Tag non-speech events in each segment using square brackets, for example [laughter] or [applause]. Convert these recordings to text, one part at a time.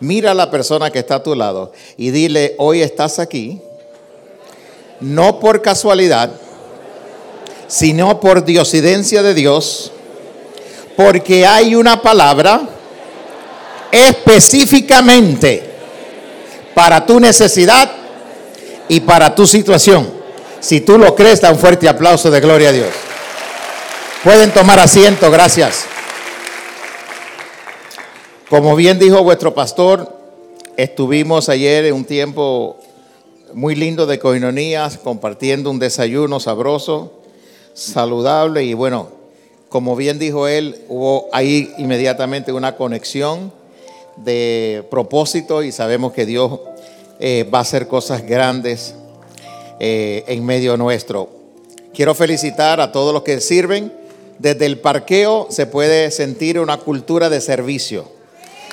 Mira a la persona que está a tu lado y dile, hoy estás aquí, no por casualidad, sino por diosidencia de Dios, porque hay una palabra específicamente para tu necesidad y para tu situación. Si tú lo crees, da un fuerte aplauso de gloria a Dios. Pueden tomar asiento, gracias. Como bien dijo vuestro pastor, estuvimos ayer en un tiempo muy lindo de coinonías, compartiendo un desayuno sabroso, saludable y bueno, como bien dijo él, hubo ahí inmediatamente una conexión de propósito y sabemos que Dios eh, va a hacer cosas grandes eh, en medio nuestro. Quiero felicitar a todos los que sirven. Desde el parqueo se puede sentir una cultura de servicio.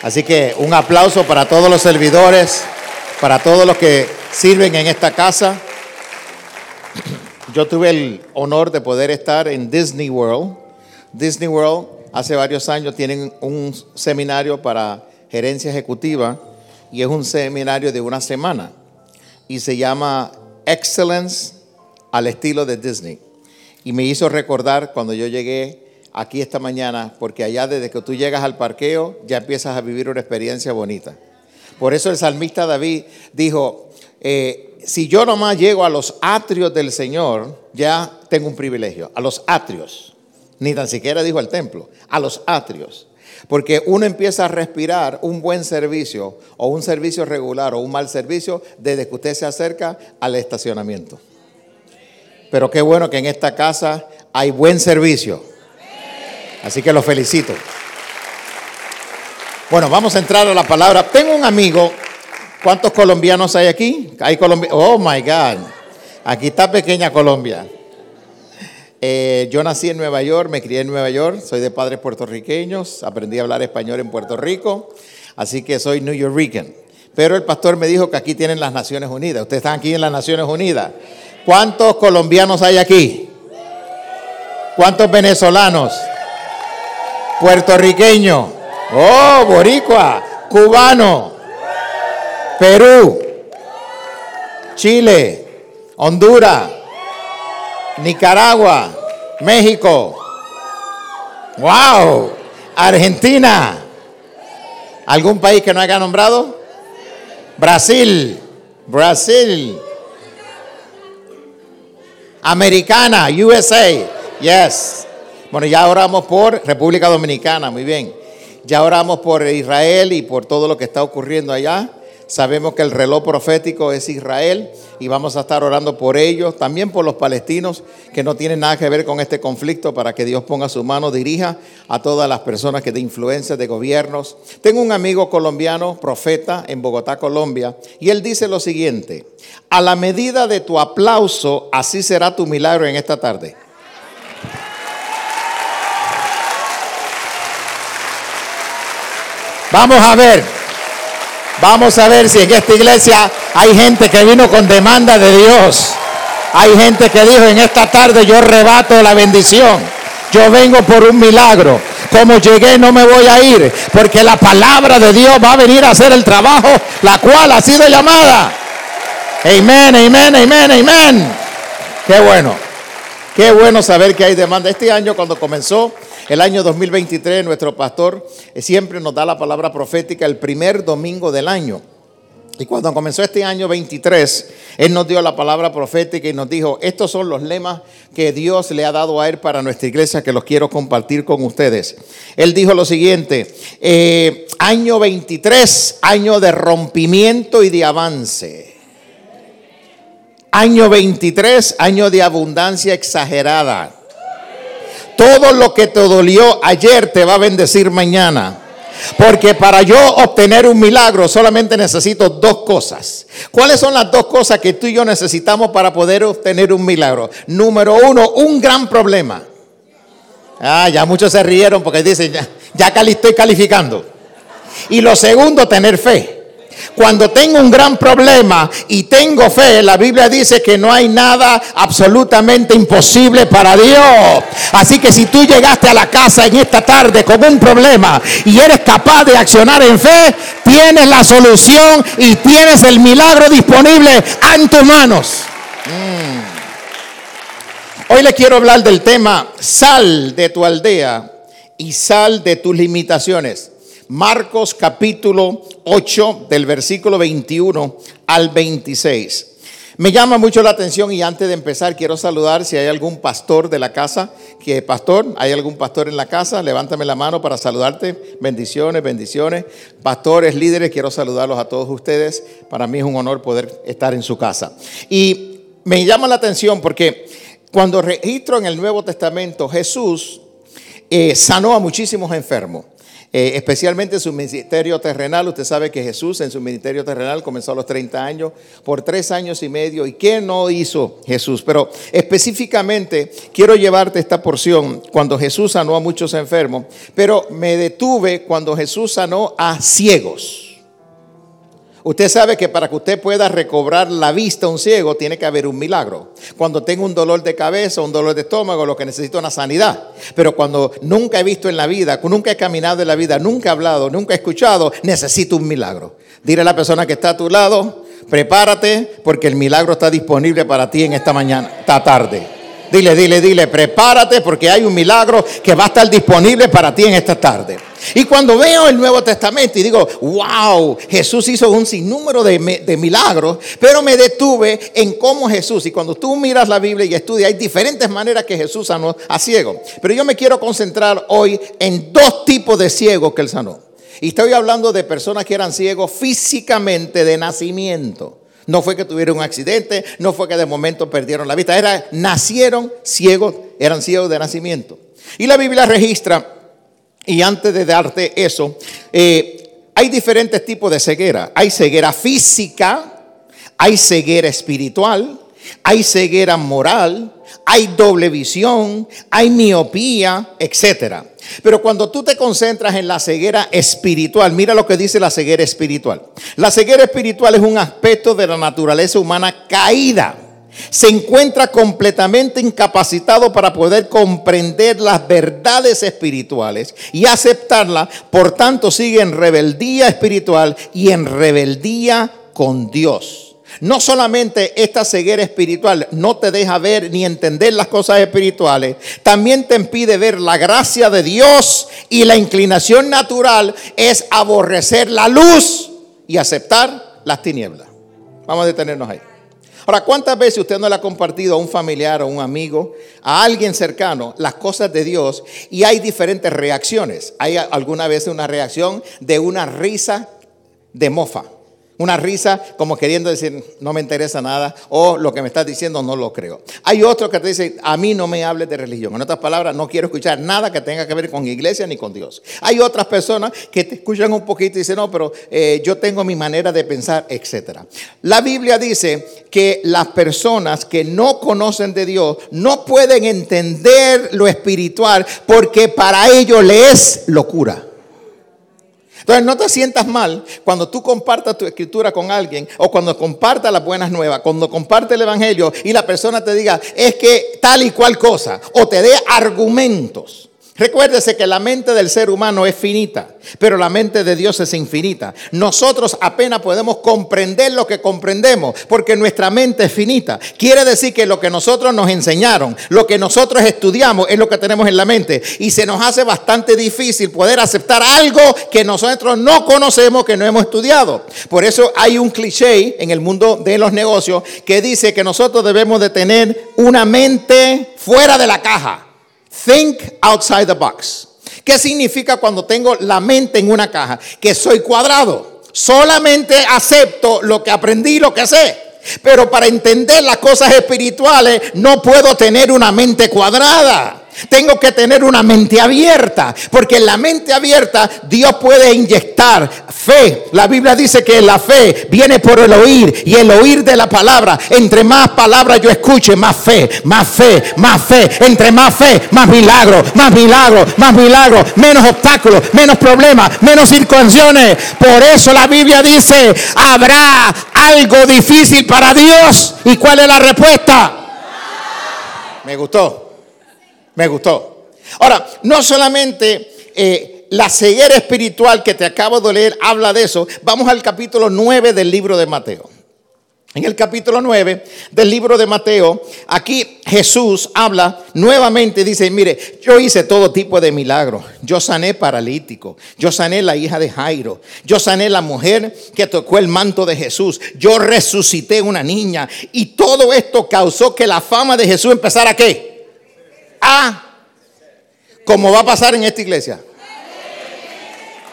Así que un aplauso para todos los servidores, para todos los que sirven en esta casa. Yo tuve el honor de poder estar en Disney World. Disney World hace varios años tienen un seminario para gerencia ejecutiva y es un seminario de una semana y se llama Excellence al estilo de Disney. Y me hizo recordar cuando yo llegué aquí esta mañana, porque allá desde que tú llegas al parqueo ya empiezas a vivir una experiencia bonita. Por eso el salmista David dijo, eh, si yo nomás llego a los atrios del Señor, ya tengo un privilegio, a los atrios. Ni tan siquiera dijo al templo, a los atrios. Porque uno empieza a respirar un buen servicio o un servicio regular o un mal servicio desde que usted se acerca al estacionamiento. Pero qué bueno que en esta casa hay buen servicio. Así que lo felicito. Bueno, vamos a entrar a la palabra. Tengo un amigo. ¿Cuántos colombianos hay aquí? Hay Oh my God. Aquí está pequeña Colombia. Eh, yo nací en Nueva York, me crié en Nueva York, soy de padres puertorriqueños, aprendí a hablar español en Puerto Rico, así que soy New Yorkican. Pero el pastor me dijo que aquí tienen las Naciones Unidas. Ustedes están aquí en las Naciones Unidas. ¿Cuántos colombianos hay aquí? ¿Cuántos venezolanos? Puertorriqueño, oh, boricua, cubano, Perú, Chile, Honduras, Nicaragua, México, wow, Argentina, ¿algún país que no haya nombrado? Brasil, Brasil, Americana, USA, yes. Bueno, ya oramos por República Dominicana, muy bien. Ya oramos por Israel y por todo lo que está ocurriendo allá. Sabemos que el reloj profético es Israel y vamos a estar orando por ellos, también por los palestinos que no tienen nada que ver con este conflicto para que Dios ponga su mano, dirija a todas las personas que de influencia de gobiernos. Tengo un amigo colombiano, profeta, en Bogotá, Colombia, y él dice lo siguiente, a la medida de tu aplauso, así será tu milagro en esta tarde. Vamos a ver. Vamos a ver si en esta iglesia hay gente que vino con demanda de Dios. Hay gente que dijo en esta tarde yo rebato la bendición. Yo vengo por un milagro. Como llegué no me voy a ir. Porque la palabra de Dios va a venir a hacer el trabajo, la cual ha sido llamada. Amén, amén, amén, amén. Qué bueno. Qué bueno saber que hay demanda. Este año cuando comenzó el año 2023 nuestro pastor eh, siempre nos da la palabra profética el primer domingo del año. Y cuando comenzó este año 23, Él nos dio la palabra profética y nos dijo, estos son los lemas que Dios le ha dado a Él para nuestra iglesia, que los quiero compartir con ustedes. Él dijo lo siguiente, eh, año 23, año de rompimiento y de avance. Año 23, año de abundancia exagerada. Todo lo que te dolió ayer te va a bendecir mañana. Porque para yo obtener un milagro solamente necesito dos cosas. ¿Cuáles son las dos cosas que tú y yo necesitamos para poder obtener un milagro? Número uno, un gran problema. Ah, ya muchos se rieron porque dicen, ya, ya estoy calificando. Y lo segundo, tener fe. Cuando tengo un gran problema y tengo fe, la Biblia dice que no hay nada absolutamente imposible para Dios. Así que si tú llegaste a la casa en esta tarde con un problema y eres capaz de accionar en fe, tienes la solución y tienes el milagro disponible en tus manos. Mm. Hoy le quiero hablar del tema sal de tu aldea y sal de tus limitaciones. Marcos capítulo 8 del versículo 21 al 26. Me llama mucho la atención y antes de empezar quiero saludar si hay algún pastor de la casa, que pastor, hay algún pastor en la casa, levántame la mano para saludarte. Bendiciones, bendiciones. Pastores, líderes, quiero saludarlos a todos ustedes. Para mí es un honor poder estar en su casa. Y me llama la atención porque cuando registro en el Nuevo Testamento Jesús eh, sanó a muchísimos enfermos. Eh, especialmente en su ministerio terrenal. Usted sabe que Jesús en su ministerio terrenal comenzó a los 30 años, por tres años y medio. ¿Y qué no hizo Jesús? Pero específicamente quiero llevarte esta porción cuando Jesús sanó a muchos enfermos, pero me detuve cuando Jesús sanó a ciegos. Usted sabe que para que usted pueda recobrar la vista a un ciego tiene que haber un milagro. Cuando tengo un dolor de cabeza, un dolor de estómago, lo que necesito es una sanidad. Pero cuando nunca he visto en la vida, nunca he caminado en la vida, nunca he hablado, nunca he escuchado, necesito un milagro. Dile a la persona que está a tu lado, prepárate porque el milagro está disponible para ti en esta mañana, esta tarde. Dile, dile, dile, prepárate porque hay un milagro que va a estar disponible para ti en esta tarde. Y cuando veo el Nuevo Testamento y digo, wow, Jesús hizo un sinnúmero de, de, milagros, pero me detuve en cómo Jesús, y cuando tú miras la Biblia y estudias, hay diferentes maneras que Jesús sanó a ciegos. Pero yo me quiero concentrar hoy en dos tipos de ciegos que él sanó. Y estoy hablando de personas que eran ciegos físicamente de nacimiento. No fue que tuvieron un accidente, no fue que de momento perdieron la vista, era, nacieron ciegos, eran ciegos de nacimiento. Y la Biblia registra y antes de darte eso, eh, hay diferentes tipos de ceguera. Hay ceguera física, hay ceguera espiritual, hay ceguera moral, hay doble visión, hay miopía, etc. Pero cuando tú te concentras en la ceguera espiritual, mira lo que dice la ceguera espiritual. La ceguera espiritual es un aspecto de la naturaleza humana caída se encuentra completamente incapacitado para poder comprender las verdades espirituales y aceptarlas, por tanto sigue en rebeldía espiritual y en rebeldía con Dios. No solamente esta ceguera espiritual no te deja ver ni entender las cosas espirituales, también te impide ver la gracia de Dios y la inclinación natural es aborrecer la luz y aceptar las tinieblas. Vamos a detenernos ahí. Ahora, ¿cuántas veces usted no le ha compartido a un familiar, o un amigo, a alguien cercano, las cosas de Dios y hay diferentes reacciones? Hay alguna vez una reacción de una risa de mofa. Una risa como queriendo decir, no me interesa nada, o lo que me estás diciendo no lo creo. Hay otros que te dicen, a mí no me hables de religión. En otras palabras, no quiero escuchar nada que tenga que ver con iglesia ni con Dios. Hay otras personas que te escuchan un poquito y dicen, no, pero eh, yo tengo mi manera de pensar, etc. La Biblia dice que las personas que no conocen de Dios no pueden entender lo espiritual porque para ellos le es locura. Entonces no te sientas mal cuando tú compartas tu escritura con alguien o cuando compartas las buenas nuevas, cuando compartes el evangelio y la persona te diga es que tal y cual cosa o te dé argumentos. Recuérdese que la mente del ser humano es finita, pero la mente de Dios es infinita. Nosotros apenas podemos comprender lo que comprendemos, porque nuestra mente es finita. Quiere decir que lo que nosotros nos enseñaron, lo que nosotros estudiamos, es lo que tenemos en la mente. Y se nos hace bastante difícil poder aceptar algo que nosotros no conocemos, que no hemos estudiado. Por eso hay un cliché en el mundo de los negocios que dice que nosotros debemos de tener una mente fuera de la caja. Think outside the box. ¿Qué significa cuando tengo la mente en una caja? Que soy cuadrado. Solamente acepto lo que aprendí, lo que sé. Pero para entender las cosas espirituales no puedo tener una mente cuadrada. Tengo que tener una mente abierta, porque en la mente abierta Dios puede inyectar fe. La Biblia dice que la fe viene por el oír y el oír de la palabra. Entre más palabras yo escuche, más fe, más fe, más fe. Entre más fe, más milagro, más milagro, más milagro, menos obstáculos, menos problemas, menos circunstancias. Por eso la Biblia dice, habrá algo difícil para Dios. ¿Y cuál es la respuesta? Me gustó. Me gustó. Ahora, no solamente eh, la ceguera espiritual que te acabo de leer habla de eso. Vamos al capítulo 9 del libro de Mateo. En el capítulo 9 del libro de Mateo, aquí Jesús habla nuevamente, dice, mire, yo hice todo tipo de milagros. Yo sané paralítico, yo sané la hija de Jairo, yo sané la mujer que tocó el manto de Jesús, yo resucité una niña y todo esto causó que la fama de Jesús empezara a qué? A como va a pasar en esta iglesia.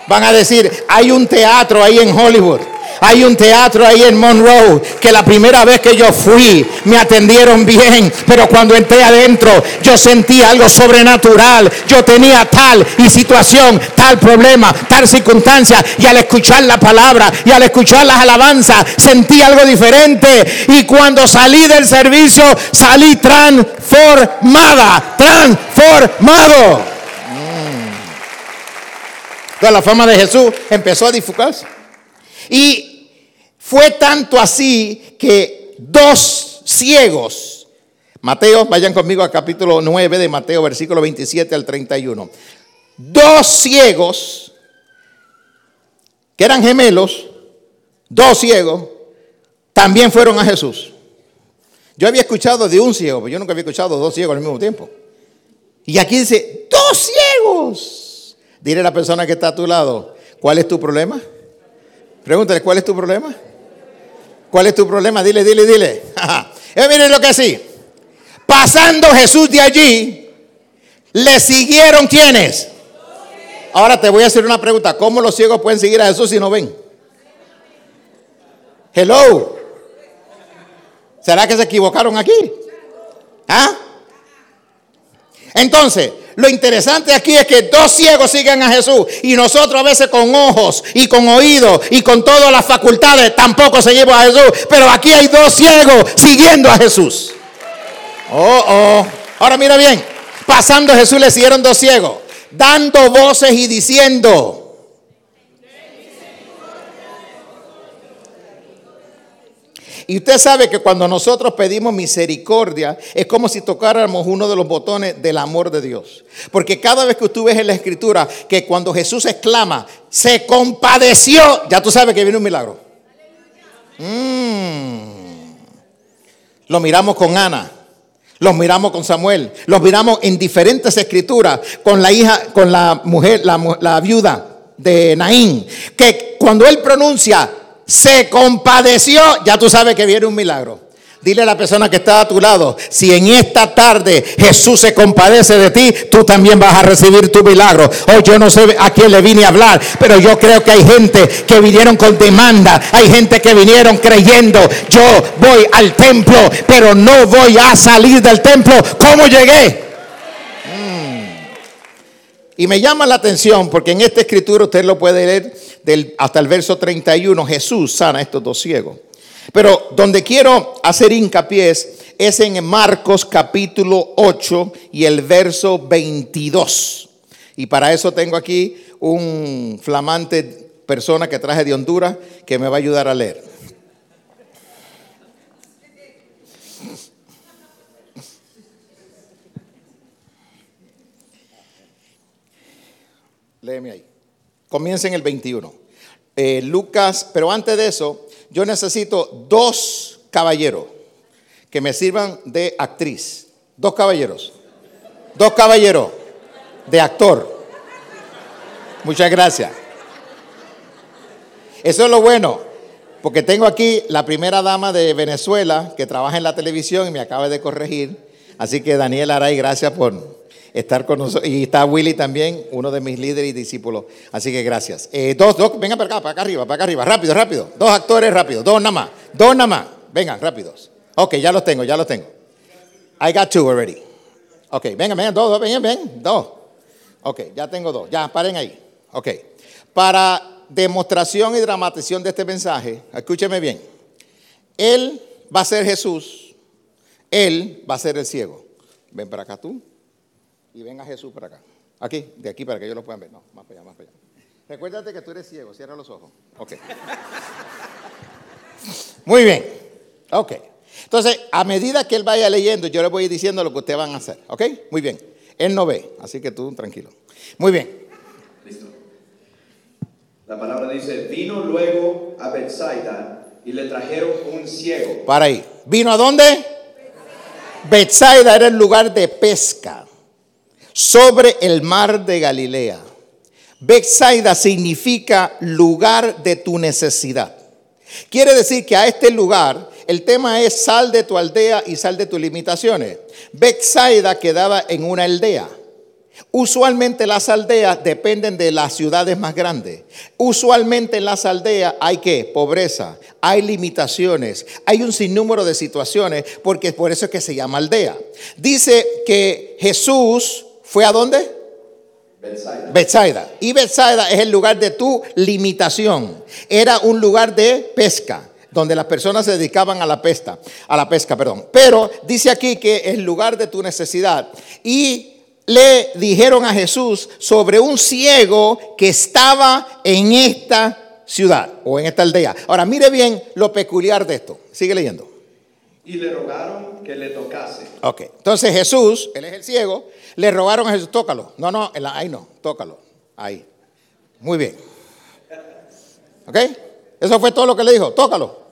Van a decir, hay un teatro ahí en Hollywood. Hay un teatro ahí en Monroe que la primera vez que yo fui me atendieron bien, pero cuando entré adentro yo sentí algo sobrenatural. Yo tenía tal y situación, tal problema, tal circunstancia y al escuchar la palabra y al escuchar las alabanzas sentí algo diferente y cuando salí del servicio salí transformada, transformado. La fama de Jesús empezó a difugarse. Y fue tanto así que dos ciegos, Mateo, vayan conmigo al capítulo 9 de Mateo, versículo 27 al 31. Dos ciegos, que eran gemelos, dos ciegos, también fueron a Jesús. Yo había escuchado de un ciego, pero yo nunca había escuchado dos ciegos al mismo tiempo. Y aquí dice, dos ciegos. Dile a la persona que está a tu lado, ¿cuál es tu problema? Pregúntale, ¿cuál es tu problema? ¿Cuál es tu problema? Dile, dile, dile. [laughs] eh, miren lo que sí. Pasando Jesús de allí, le siguieron quienes. Ahora te voy a hacer una pregunta. ¿Cómo los ciegos pueden seguir a Jesús si no ven? Hello. ¿Será que se equivocaron aquí? ¿Ah? Entonces, lo interesante aquí es que dos ciegos siguen a Jesús y nosotros a veces con ojos y con oídos y con todas las facultades tampoco seguimos a Jesús. Pero aquí hay dos ciegos siguiendo a Jesús. Oh, oh. Ahora mira bien, pasando Jesús le siguieron dos ciegos, dando voces y diciendo. Y usted sabe que cuando nosotros pedimos misericordia es como si tocáramos uno de los botones del amor de Dios. Porque cada vez que tú ves en la escritura que cuando Jesús exclama, se compadeció, ya tú sabes que viene un milagro. Mm. Lo miramos con Ana. Los miramos con Samuel, los miramos en diferentes escrituras con la hija, con la mujer, la, la viuda de Naín, que cuando él pronuncia se compadeció, ya tú sabes que viene un milagro. Dile a la persona que está a tu lado, si en esta tarde Jesús se compadece de ti, tú también vas a recibir tu milagro. Hoy yo no sé a quién le vine a hablar, pero yo creo que hay gente que vinieron con demanda, hay gente que vinieron creyendo, yo voy al templo, pero no voy a salir del templo. ¿Cómo llegué? Y me llama la atención porque en esta escritura usted lo puede leer del, hasta el verso 31, Jesús sana a estos dos ciegos. Pero donde quiero hacer hincapié es, en Marcos capítulo 8 y el verso 22. Y para eso tengo aquí un flamante persona que traje de Honduras que me va a ayudar a leer. Léeme ahí. Comienza en el 21. Eh, Lucas, pero antes de eso, yo necesito dos caballeros que me sirvan de actriz. Dos caballeros. Dos caballeros de actor. Muchas gracias. Eso es lo bueno, porque tengo aquí la primera dama de Venezuela que trabaja en la televisión y me acaba de corregir. Así que Daniel Aray, gracias por, estar con nosotros. Y está Willy también, uno de mis líderes y discípulos. Así que gracias. Eh, dos, dos, vengan para acá, para acá arriba, para acá arriba. Rápido, rápido. Dos actores rápido. Dos nada más. Dos nada más. Vengan, rápidos. Ok, ya los tengo, ya los tengo. I got two already. Ok, venga, venga, dos, dos, vengan, ven, dos. Ok, ya tengo dos. Ya, paren ahí. Ok. Para demostración y dramatización de este mensaje, escúcheme bien. Él va a ser Jesús. Él va a ser el ciego. Ven para acá tú. Y venga Jesús para acá. Aquí, de aquí para que ellos lo puedan ver. No, más para allá, más para allá. Recuérdate que tú eres ciego. Cierra los ojos. Ok. Muy bien. Ok. Entonces, a medida que él vaya leyendo, yo le voy diciendo lo que ustedes van a hacer. ¿Ok? Muy bien. Él no ve, así que tú tranquilo. Muy bien. Listo. La palabra dice, vino luego a Bethsaida y le trajeron un ciego. Para ahí. ¿Vino a dónde? Bethsaida era el lugar de pesca sobre el mar de Galilea. Bethsaida significa lugar de tu necesidad. Quiere decir que a este lugar el tema es sal de tu aldea y sal de tus limitaciones. Bethsaida quedaba en una aldea. Usualmente las aldeas dependen de las ciudades más grandes. Usualmente en las aldeas hay que pobreza, hay limitaciones, hay un sinnúmero de situaciones, porque por eso es que se llama aldea. Dice que Jesús fue a dónde? Bethsaida. Y Bethsaida es el lugar de tu limitación. Era un lugar de pesca donde las personas se dedicaban a la pesca, a la pesca, perdón. Pero dice aquí que es el lugar de tu necesidad. Y le dijeron a Jesús sobre un ciego que estaba en esta ciudad o en esta aldea. Ahora mire bien lo peculiar de esto. Sigue leyendo. Y le rogaron que le tocase. Ok, entonces Jesús, él es el ciego, le rogaron a Jesús, tócalo. No, no, ahí no, tócalo. Ahí. Muy bien. ¿Ok? Eso fue todo lo que le dijo, tócalo.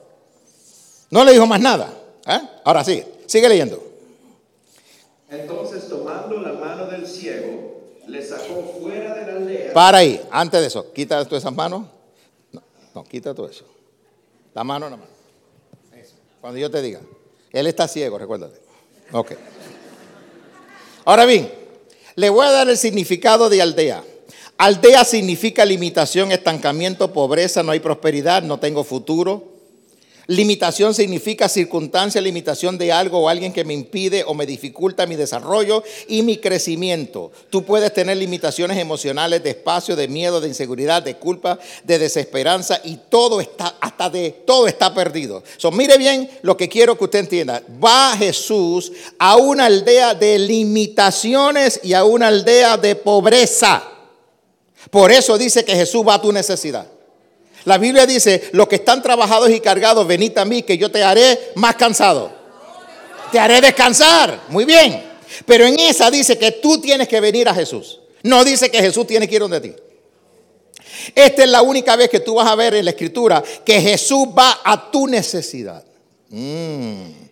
No le dijo más nada. ¿eh? Ahora sí, sigue leyendo. Entonces, tomando la mano del ciego, le sacó fuera de la aldea. Para ahí, antes de eso, quita tú esas manos. No, no, quita todo eso. La mano la mano. Cuando yo te diga. Él está ciego, recuérdate. Ok. Ahora bien, le voy a dar el significado de aldea. Aldea significa limitación, estancamiento, pobreza, no hay prosperidad, no tengo futuro. Limitación significa circunstancia, limitación de algo o alguien que me impide o me dificulta mi desarrollo y mi crecimiento. Tú puedes tener limitaciones emocionales de espacio, de miedo, de inseguridad, de culpa, de desesperanza y todo está hasta de todo está perdido. So, mire bien lo que quiero que usted entienda. Va Jesús a una aldea de limitaciones y a una aldea de pobreza. Por eso dice que Jesús va a tu necesidad. La Biblia dice, los que están trabajados y cargados, venid a mí, que yo te haré más cansado. Te haré descansar. Muy bien. Pero en esa dice que tú tienes que venir a Jesús. No dice que Jesús tiene que ir donde ti. Esta es la única vez que tú vas a ver en la escritura que Jesús va a tu necesidad. Mm.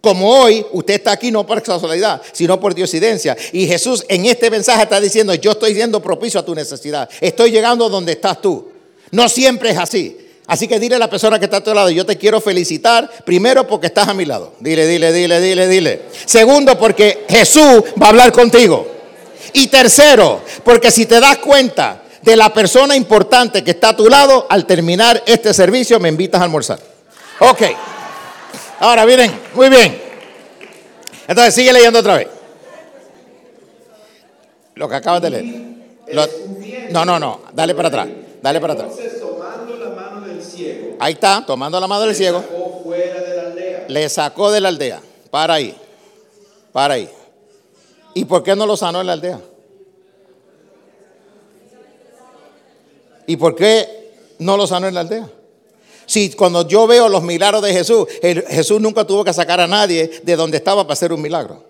Como hoy usted está aquí no por casualidad, sino por diosidencia. Y Jesús en este mensaje está diciendo, yo estoy siendo propicio a tu necesidad. Estoy llegando donde estás tú. No siempre es así. Así que dile a la persona que está a tu lado, yo te quiero felicitar, primero porque estás a mi lado. Dile, dile, dile, dile, dile. Segundo, porque Jesús va a hablar contigo. Y tercero, porque si te das cuenta de la persona importante que está a tu lado, al terminar este servicio me invitas a almorzar. Ok. Ahora miren, muy bien. Entonces sigue leyendo otra vez. Lo que acabas de leer. no, no, no. Dale para atrás. Dale para atrás. tomando la mano del ciego. Ahí está, tomando la mano del ciego. Sacó fuera de la aldea. Le sacó de la aldea. Para ahí. Para ahí. ¿Y por qué no lo sanó en la aldea? ¿Y por qué no lo sanó en la aldea? Si cuando yo veo los milagros de Jesús, Jesús nunca tuvo que sacar a nadie de donde estaba para hacer un milagro.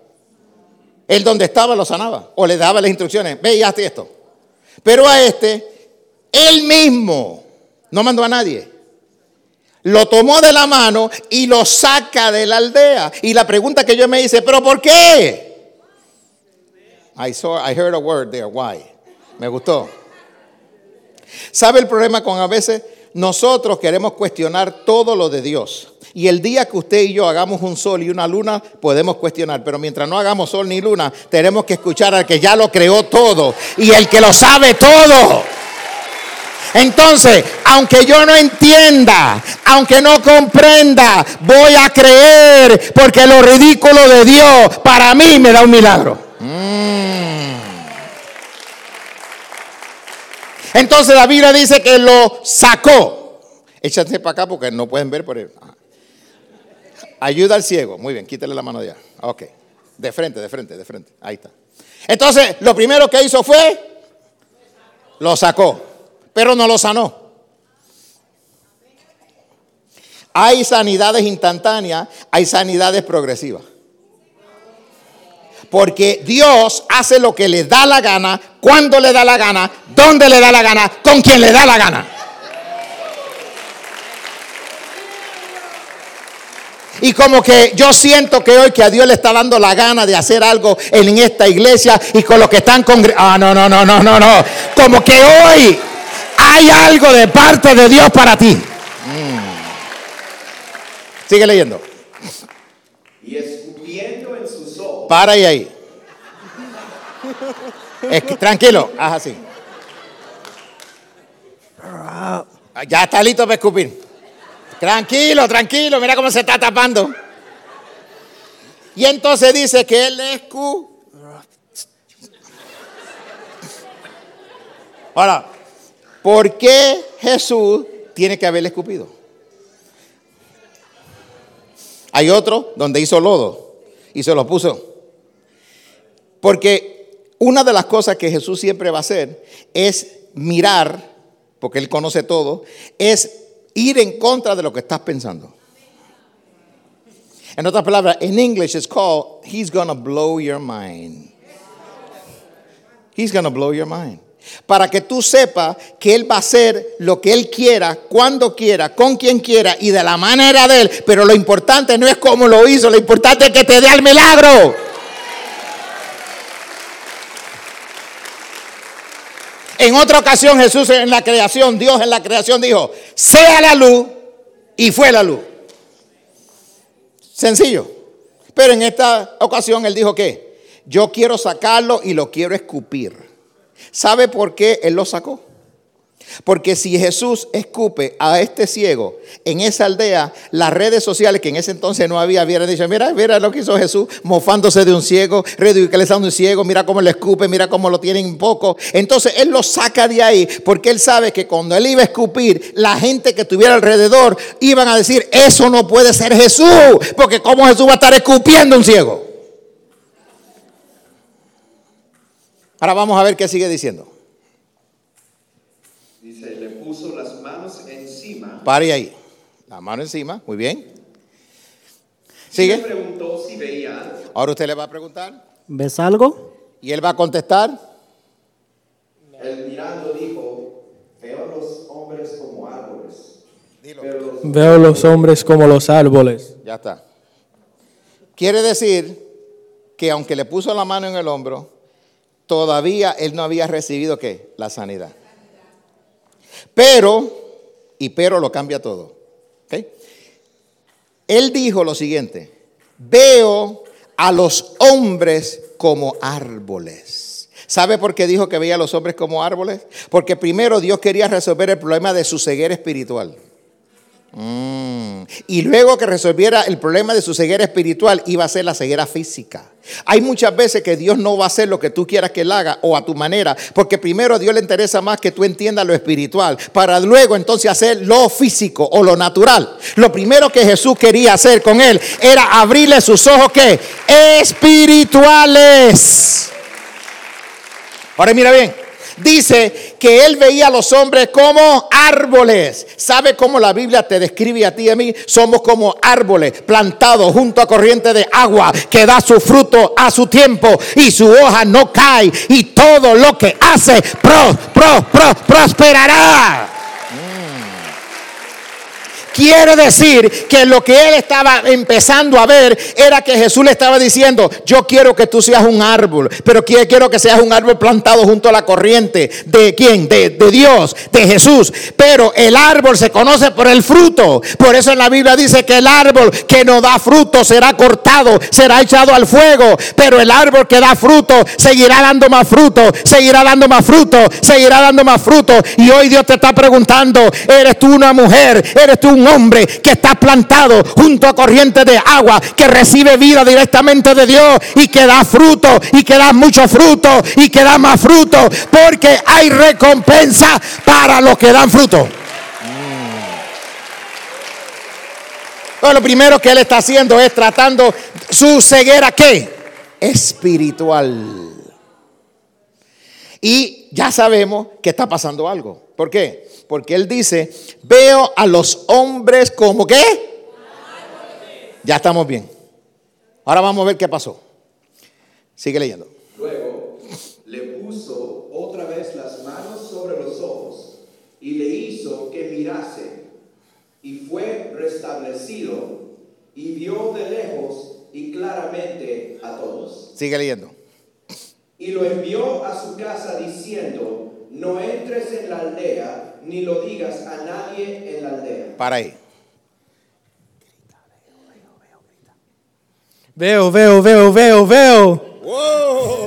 Él donde estaba lo sanaba o le daba las instrucciones. Ve y hazte esto. Pero a este él mismo, no mandó a nadie. Lo tomó de la mano y lo saca de la aldea. Y la pregunta que yo me hice, ¿pero por qué? I saw, I heard a word there. Why? Me gustó. ¿Sabe el problema con a veces? Nosotros queremos cuestionar todo lo de Dios. Y el día que usted y yo hagamos un sol y una luna, podemos cuestionar. Pero mientras no hagamos sol ni luna, tenemos que escuchar al que ya lo creó todo y el que lo sabe todo. Entonces, aunque yo no entienda, aunque no comprenda, voy a creer porque lo ridículo de Dios para mí me da un milagro. Mm. Entonces la Biblia dice que lo sacó. Échate para acá porque no pueden ver por él. Ayuda al ciego. Muy bien, quítale la mano ya. Ok. De frente, de frente, de frente. Ahí está. Entonces, lo primero que hizo fue, lo sacó, pero no lo sanó. Hay sanidades instantáneas, hay sanidades progresivas. Porque Dios hace lo que le da la gana, cuando le da la gana, dónde le da la gana, con quien le da la gana. Y como que yo siento que hoy que a Dios le está dando la gana de hacer algo en esta iglesia y con los que están con Ah, no, no, no, no, no, no. Como que hoy hay algo de parte de Dios para ti. Mm. Sigue leyendo. Y escupiendo en sus ojos. Para y ahí. tranquilo, haz así. Ya está listo para escupir. Tranquilo, tranquilo, mira cómo se está tapando. Y entonces dice que él escu. Ahora, ¿por qué Jesús tiene que haberle escupido? Hay otro donde hizo lodo y se lo puso. Porque una de las cosas que Jesús siempre va a hacer es mirar, porque Él conoce todo, es ir en contra de lo que estás pensando. En otras palabras, en English it's called He's gonna blow your mind. He's gonna blow your mind. Para que tú sepas que Él va a hacer lo que Él quiera, cuando quiera, con quien quiera y de la manera de Él. Pero lo importante no es cómo lo hizo, lo importante es que te dé el milagro. En otra ocasión Jesús en la creación, Dios en la creación dijo, sea la luz y fue la luz. Sencillo. Pero en esta ocasión él dijo que yo quiero sacarlo y lo quiero escupir. ¿Sabe por qué él lo sacó? Porque si Jesús escupe a este ciego en esa aldea, las redes sociales que en ese entonces no había, hubieran dicho, mira, mira lo que hizo Jesús, mofándose de un ciego, ridiculizando un ciego, mira cómo le escupe, mira cómo lo tienen poco. Entonces él lo saca de ahí porque él sabe que cuando él iba a escupir, la gente que estuviera alrededor iban a decir, eso no puede ser Jesús, porque cómo Jesús va a estar escupiendo un ciego. Ahora vamos a ver qué sigue diciendo. Pare ahí. La mano encima, muy bien. Sigue. preguntó si veía Ahora usted le va a preguntar. ¿Ves algo? Y él va a contestar. Él mirando dijo, veo los hombres como árboles. Veo los hombres como los árboles. Ya está. Quiere decir que aunque le puso la mano en el hombro, todavía él no había recibido qué? La sanidad. Pero y pero lo cambia todo. Él dijo lo siguiente, veo a los hombres como árboles. ¿Sabe por qué dijo que veía a los hombres como árboles? Porque primero Dios quería resolver el problema de su ceguera espiritual. Mm. Y luego que resolviera el problema de su ceguera espiritual, iba a ser la ceguera física. Hay muchas veces que Dios no va a hacer lo que tú quieras que él haga o a tu manera, porque primero a Dios le interesa más que tú entiendas lo espiritual, para luego entonces hacer lo físico o lo natural. Lo primero que Jesús quería hacer con él era abrirle sus ojos que espirituales. Ahora mira bien, dice que él veía a los hombres como árboles. ¿Sabe cómo la Biblia te describe a ti y a mí? Somos como árboles plantados junto a corriente de agua que da su fruto a su tiempo y su hoja no cae y todo lo que hace pro, pro, pro, prosperará. Quiere decir que lo que él estaba empezando a ver era que Jesús le estaba diciendo, yo quiero que tú seas un árbol, pero quiero que seas un árbol plantado junto a la corriente. ¿De quién? De, de Dios, de Jesús. Pero el árbol se conoce por el fruto. Por eso en la Biblia dice que el árbol que no da fruto será cortado, será echado al fuego. Pero el árbol que da fruto seguirá dando más fruto, seguirá dando más fruto, seguirá dando más fruto. Y hoy Dios te está preguntando, ¿eres tú una mujer? ¿Eres tú un hombre que está plantado junto a corrientes de agua, que recibe vida directamente de Dios y que da fruto y que da mucho fruto y que da más fruto, porque hay recompensa para los que dan fruto. Bueno, lo primero que él está haciendo es tratando su ceguera, ¿qué? Espiritual. Y ya sabemos que está pasando algo. ¿Por qué? Porque él dice, veo a los hombres como qué. Ya estamos bien. Ahora vamos a ver qué pasó. Sigue leyendo. Luego le puso otra vez las manos sobre los ojos y le hizo que mirase y fue restablecido y vio de lejos y claramente a todos. Sigue leyendo. Y lo envió a su casa diciendo, no entres en la aldea ni lo digas a nadie en la aldea. Para ahí. Veo, veo, veo, veo, veo.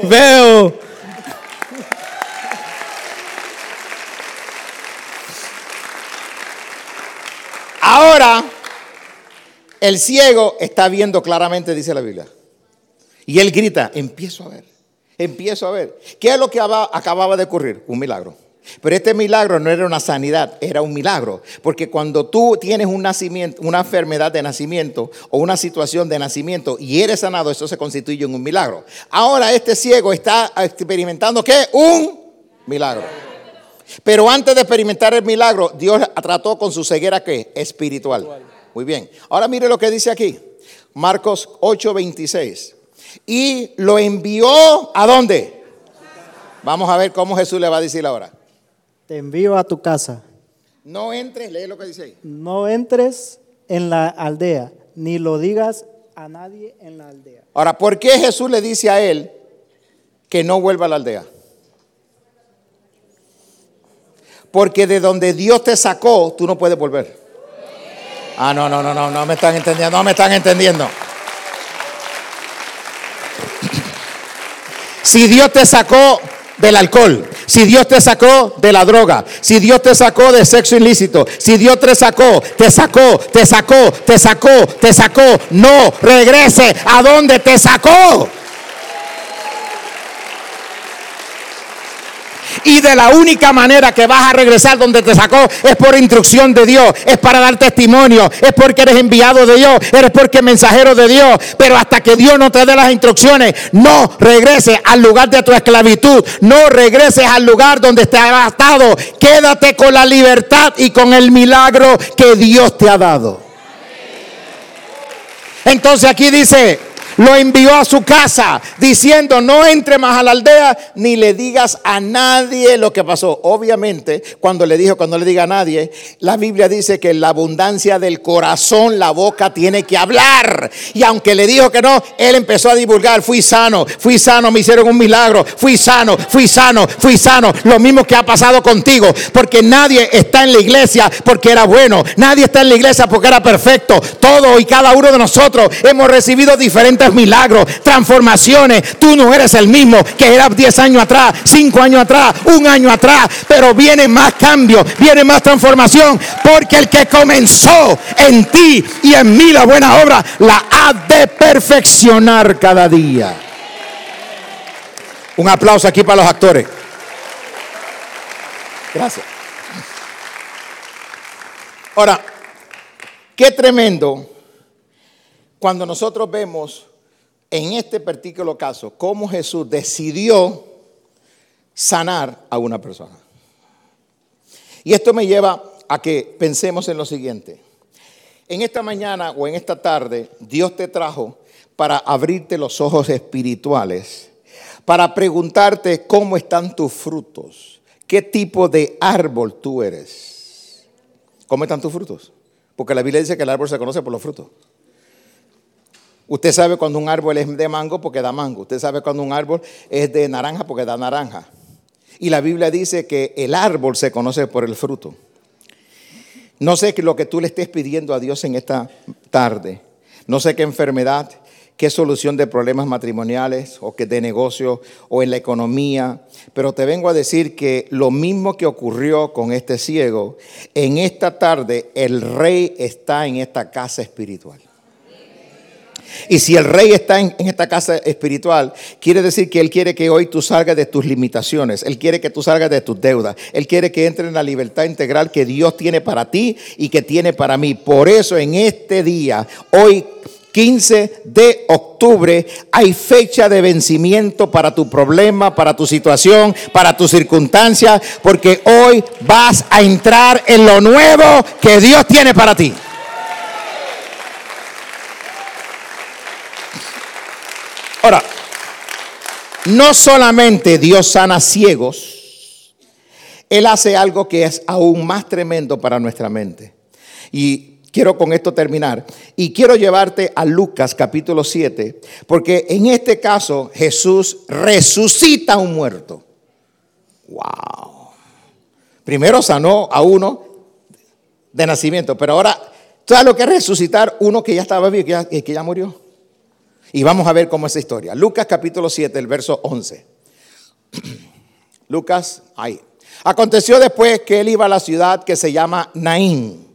Veo. Ahora, el ciego está viendo claramente, dice la Biblia. Y él grita, empiezo a ver, empiezo a ver. ¿Qué es lo que aba- acababa de ocurrir? Un milagro. Pero este milagro no era una sanidad, era un milagro. Porque cuando tú tienes un nacimiento, una enfermedad de nacimiento o una situación de nacimiento y eres sanado, eso se constituye en un milagro. Ahora este ciego está experimentando ¿qué? Un milagro. Pero antes de experimentar el milagro, Dios trató con su ceguera ¿qué? Espiritual. Muy bien. Ahora mire lo que dice aquí. Marcos 8:26. Y lo envió a dónde? Vamos a ver cómo Jesús le va a decir ahora. Te envío a tu casa. No entres, lee lo que dice ahí. No entres en la aldea, ni lo digas a nadie en la aldea. Ahora, ¿por qué Jesús le dice a él que no vuelva a la aldea? Porque de donde Dios te sacó, tú no puedes volver. Ah, no, no, no, no, no me están entendiendo, no me están entendiendo. Si Dios te sacó del alcohol, si Dios te sacó de la droga, si Dios te sacó de sexo ilícito, si Dios te sacó, te sacó, te sacó, te sacó, te sacó, no regrese a donde te sacó. Y de la única manera que vas a regresar donde te sacó es por instrucción de Dios, es para dar testimonio, es porque eres enviado de Dios, eres porque mensajero de Dios. Pero hasta que Dios no te dé las instrucciones, no regreses al lugar de tu esclavitud, no regreses al lugar donde te has atado. Quédate con la libertad y con el milagro que Dios te ha dado. Entonces aquí dice, lo envió a su casa diciendo, no entre más a la aldea ni le digas a nadie lo que pasó. Obviamente, cuando le dijo, cuando le diga a nadie, la Biblia dice que en la abundancia del corazón la boca tiene que hablar. Y aunque le dijo que no, él empezó a divulgar, fui sano, fui sano, me hicieron un milagro, fui sano, fui sano, fui sano. Lo mismo que ha pasado contigo, porque nadie está en la iglesia porque era bueno, nadie está en la iglesia porque era perfecto. Todo y cada uno de nosotros hemos recibido diferentes milagros, transformaciones. Tú no eres el mismo que eras 10 años atrás, 5 años atrás, un año atrás, pero viene más cambio, viene más transformación, porque el que comenzó en ti y en mí la buena obra, la ha de perfeccionar cada día. Un aplauso aquí para los actores. Gracias. Ahora, qué tremendo cuando nosotros vemos en este particular caso cómo Jesús decidió sanar a una persona. Y esto me lleva a que pensemos en lo siguiente. En esta mañana o en esta tarde, Dios te trajo para abrirte los ojos espirituales, para preguntarte cómo están tus frutos, qué tipo de árbol tú eres. ¿Cómo están tus frutos? Porque la Biblia dice que el árbol se conoce por los frutos. Usted sabe cuando un árbol es de mango porque da mango. Usted sabe cuando un árbol es de naranja porque da naranja. Y la Biblia dice que el árbol se conoce por el fruto. No sé lo que tú le estés pidiendo a Dios en esta tarde. No sé qué enfermedad, qué solución de problemas matrimoniales o que de negocio o en la economía, pero te vengo a decir que lo mismo que ocurrió con este ciego, en esta tarde el rey está en esta casa espiritual. Y si el rey está en, esta casa espiritual, quiere decir que Él quiere que hoy tú salgas de tus limitaciones. Él quiere que tú salgas de tus deudas. Él quiere que entre en la libertad integral que Dios tiene para ti y que tiene para mí. Por eso en este día, hoy 15 de octubre hay fecha de vencimiento para tu problema, para tu situación, para tu circunstancia, porque hoy vas a entrar en lo nuevo que Dios tiene para ti. Ahora, no solamente Dios sana ciegos, Él hace algo que es aún más tremendo para nuestra mente. Y quiero con esto terminar. Y quiero llevarte a Lucas capítulo 7, porque en este caso Jesús resucita a un muerto. Wow. Primero sanó a uno de nacimiento, pero ahora, ¿sabes lo que es resucitar uno que ya estaba vivo, que que ya murió? Y vamos a ver cómo es esa historia. Lucas capítulo 7, el verso 11. Lucas, ahí. Aconteció después que él iba a la ciudad que se llama Naín.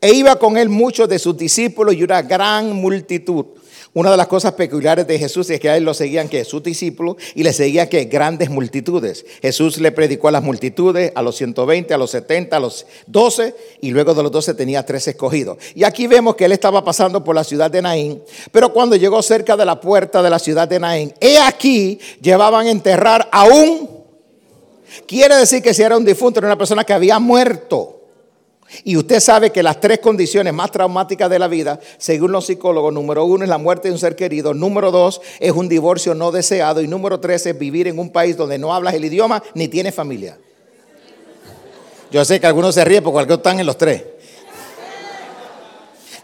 E iba con él muchos de sus discípulos y una gran multitud. Una de las cosas peculiares de Jesús es que a él lo seguían que sus discípulos y le seguían que grandes multitudes. Jesús le predicó a las multitudes, a los 120, a los 70, a los 12 y luego de los 12 tenía tres escogidos. Y aquí vemos que él estaba pasando por la ciudad de Naín, pero cuando llegó cerca de la puerta de la ciudad de Naín, he aquí llevaban a enterrar a un... Quiere decir que si era un difunto, era una persona que había muerto. Y usted sabe que las tres condiciones más traumáticas de la vida, según los psicólogos, número uno es la muerte de un ser querido, número dos es un divorcio no deseado y número tres es vivir en un país donde no hablas el idioma ni tienes familia. Yo sé que algunos se ríen porque algunos están en los tres.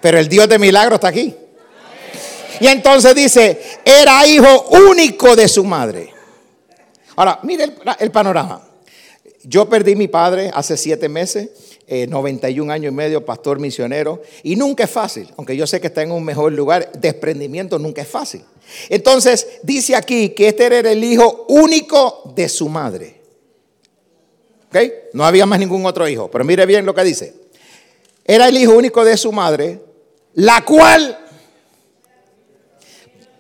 Pero el Dios de milagros está aquí. Y entonces dice, era hijo único de su madre. Ahora, mire el panorama. Yo perdí mi padre hace siete meses eh, 91 años y medio, pastor misionero, y nunca es fácil, aunque yo sé que está en un mejor lugar, desprendimiento nunca es fácil. Entonces, dice aquí que este era el hijo único de su madre. ¿Ok? No había más ningún otro hijo, pero mire bien lo que dice. Era el hijo único de su madre, la cual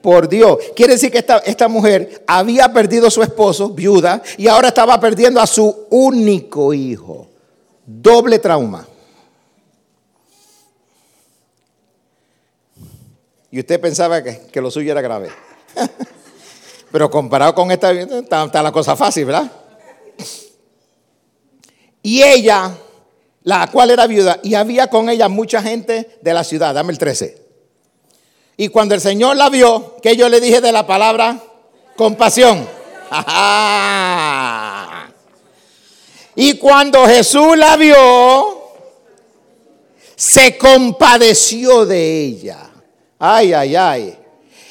por Dios. Quiere decir que esta, esta, mujer había perdido a su esposo, viuda, y ahora estaba perdiendo a su único hijo. Doble trauma. Y usted pensaba que, que lo suyo era grave. [laughs] Pero comparado con esta, está, está la cosa fácil, ¿verdad? Y ella, la cual era viuda, y había con ella mucha gente de la ciudad. Dame el 13. Y cuando el Señor la vio, que yo le dije de la palabra compasión. [laughs] Y cuando Jesús la vio, se compadeció de ella. Ay, ay, ay.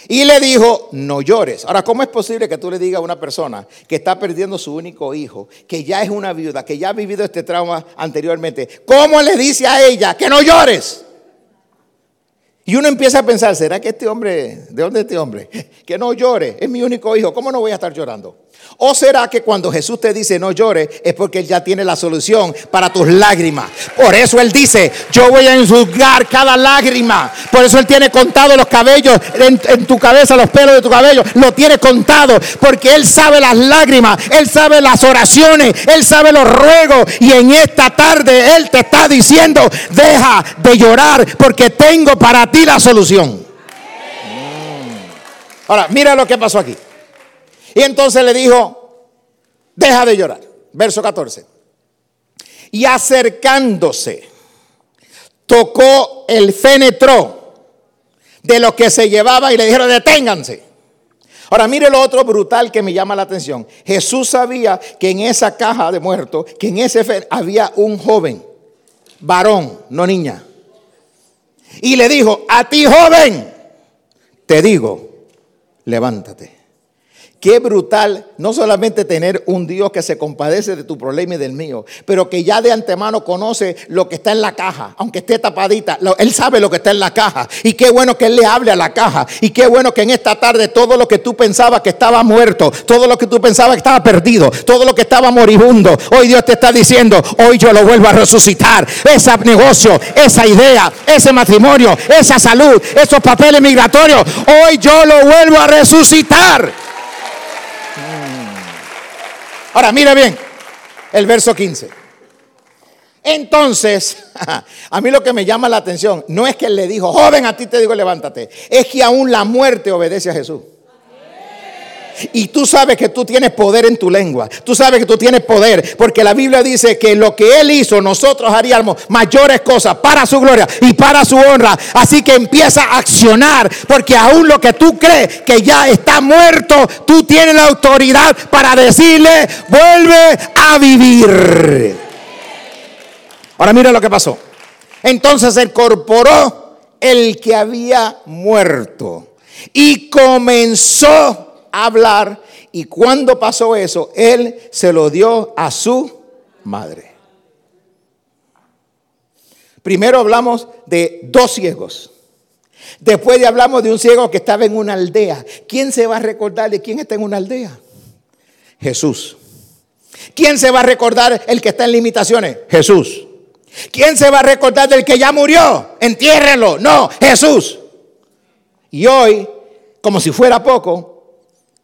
Y le dijo, no llores. Ahora, ¿cómo es posible que tú le digas a una persona que está perdiendo su único hijo, que ya es una viuda, que ya ha vivido este trauma anteriormente? ¿Cómo le dice a ella que no llores? Y uno empieza a pensar, ¿será que este hombre, de dónde es este hombre? [laughs] Que no llore, es mi único hijo, ¿cómo no voy a estar llorando? ¿O será que cuando Jesús te dice no llore es porque Él ya tiene la solución para tus lágrimas? Por eso Él dice, yo voy a enjugar cada lágrima. Por eso Él tiene contado los cabellos en, en, tu cabeza, los pelos de tu cabello. Lo tiene contado porque Él sabe las lágrimas, Él sabe las oraciones, Él sabe los ruegos. Y en esta tarde Él te está diciendo, deja de llorar porque tengo para ti la solución. Ahora, mira lo que pasó aquí. Y entonces le dijo, deja de llorar. Verso 14. Y acercándose, tocó el fénetro de lo que se llevaba y le dijeron, deténganse. Ahora mire lo otro brutal que me llama la atención. Jesús sabía que en esa caja de muertos, que en ese fénetro había un joven, varón, no niña. Y le dijo, a ti joven, te digo, levántate. Qué brutal, no solamente tener un Dios que se compadece de tu problema y del mío, pero que ya de antemano conoce lo que está en la caja, aunque esté tapadita, Él sabe lo que está en la caja. Y qué bueno que Él le hable a la caja. Y qué bueno que en esta tarde todo lo que tú pensabas que estaba muerto, todo lo que tú pensabas que estaba perdido, todo lo que estaba moribundo, hoy Dios te está diciendo, hoy yo lo vuelvo a resucitar. Ese negocio, esa idea, ese matrimonio, esa salud, esos papeles migratorios, hoy yo lo vuelvo a resucitar. Ahora, mira bien, el verso 15. Entonces, [laughs] a mí lo que me llama la atención no es que él le dijo, joven, a ti te digo levántate, es que aún la muerte obedece a Jesús. Y tú sabes que tú tienes poder en tu lengua. Tú sabes que tú tienes poder. Porque la Biblia dice que lo que Él hizo, nosotros haríamos mayores cosas para su gloria y para su honra. Así que empieza a accionar. Porque aún lo que tú crees que ya está muerto, tú tienes la autoridad para decirle, vuelve a vivir. Ahora mira lo que pasó. Entonces se incorporó el que había muerto y comenzó hablar. Y cuando pasó eso, él se lo dio a su madre. Primero hablamos de dos ciegos. Después de hablamos de un ciego que estaba en una aldea. ¿Quién se va a recordar de quién está en una aldea? Jesús. ¿Quién se va a recordar el que está en limitaciones? Jesús. ¿Quién se va a recordar del que ya murió? Entiérrenlo. No, Jesús. Y hoy, como si fuera poco,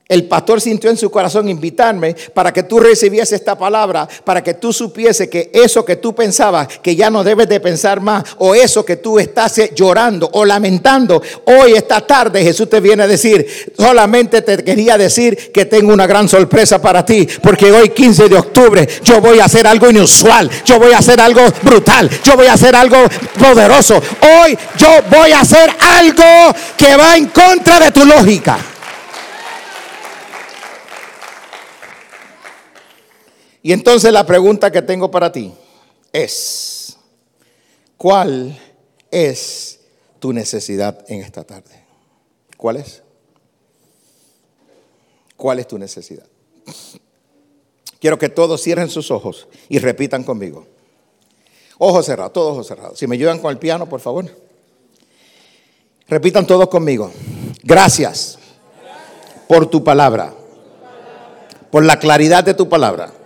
el pastor sintió en su corazón invitarme para que tú recibiese esta palabra, para que tú supiese que eso que tú pensabas, que ya no debes de pensar más, o eso que tú estás eh, llorando o lamentando, hoy esta tarde Jesús te viene a decir, solamente te quería decir que tengo una gran sorpresa para ti, porque hoy 15 de octubre yo voy a hacer algo inusual, yo voy a hacer algo brutal, yo voy a hacer algo poderoso, hoy yo voy a hacer algo que va en contra de tu lógica. Y entonces la pregunta que tengo para ti es, ¿cuál es tu necesidad en esta tarde? ¿Cuál es? ¿Cuál es tu necesidad? Quiero que todos cierren sus ojos y repitan conmigo. Ojos cerrados, todos ojos cerrados. Si me ayudan con el piano, por favor. Repitan todos conmigo. Gracias por tu palabra, por la claridad de tu palabra.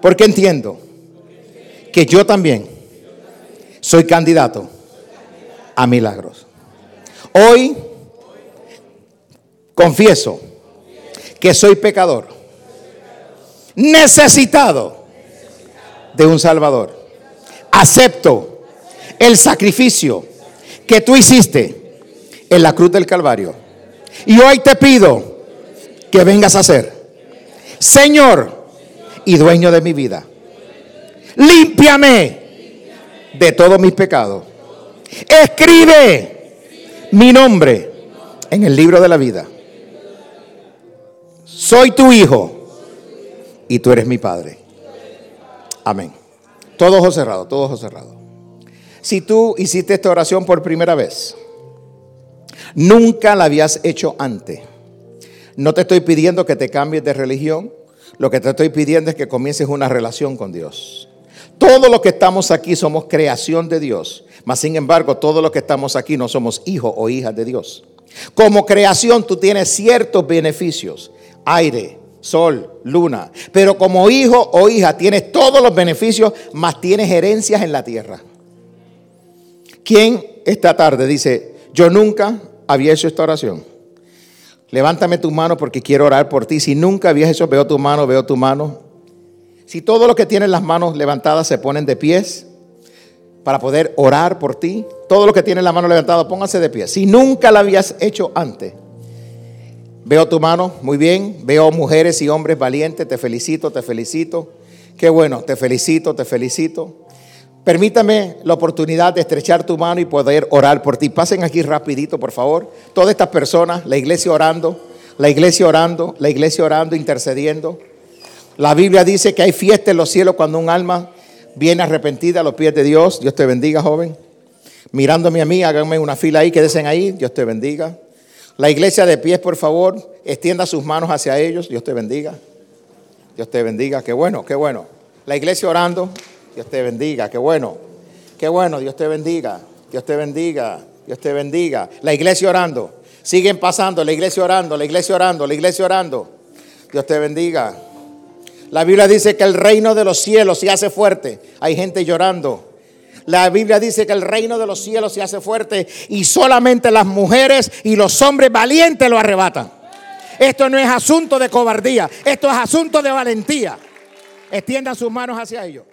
Porque entiendo que yo también soy candidato a milagros. Hoy confieso que soy pecador, necesitado de un Salvador. Acepto el sacrificio que tú hiciste en la cruz del Calvario. Y hoy te pido que vengas a ser Señor y dueño de mi vida. Límpiame de todos mis pecados. Escribe mi nombre en el libro de la vida. Soy tu hijo y tú eres mi padre. Amén. Todo ojo cerrado, todo ojo cerrado. Si tú hiciste esta oración por primera vez, nunca la habías hecho antes. No te estoy pidiendo que te cambies de religión. Lo que te estoy pidiendo es que comiences una relación con Dios. Todos los que estamos aquí somos creación de Dios. Mas sin embargo, todos los que estamos aquí no somos hijos o hijas de Dios. Como creación tú tienes ciertos beneficios. Aire, sol, luna. Pero como hijo o hija tienes todos los beneficios, más tienes herencias en la tierra. ¿Quién esta tarde dice, yo nunca había hecho esta oración? Levántame tu mano porque quiero orar por ti. Si nunca habías hecho, veo tu mano, veo tu mano. Si todos los que tienen las manos levantadas se ponen de pies para poder orar por ti, todos los que tienen la mano levantada, pónganse de pie. Si nunca la habías hecho antes, veo tu mano, muy bien. Veo mujeres y hombres valientes, te felicito, te felicito. Qué bueno, te felicito, te felicito. Permítame la oportunidad de estrechar tu mano y poder orar por ti. Pasen aquí rapidito, por favor. Todas estas personas, la iglesia orando, la iglesia orando, la iglesia orando, intercediendo. La Biblia dice que hay fiesta en los cielos cuando un alma viene arrepentida a los pies de Dios. Dios te bendiga, joven. Mirándome a mí, háganme una fila ahí, quédense ahí. Dios te bendiga. La iglesia de pies, por favor, extienda sus manos hacia ellos. Dios te bendiga. Dios te bendiga. Qué bueno, qué bueno. La iglesia orando. Dios te bendiga. Qué bueno. Qué bueno. Dios te bendiga. Dios te bendiga. Dios te bendiga. La iglesia orando. Siguen pasando. La iglesia orando. La iglesia orando. La iglesia orando. Dios te bendiga. La Biblia dice que el reino de los cielos se hace fuerte. Hay gente llorando. La Biblia dice que el reino de los cielos se hace fuerte y solamente las mujeres y los hombres valientes lo arrebatan. Esto no es asunto de cobardía, esto es asunto de valentía. Extiendan sus manos hacia ellos.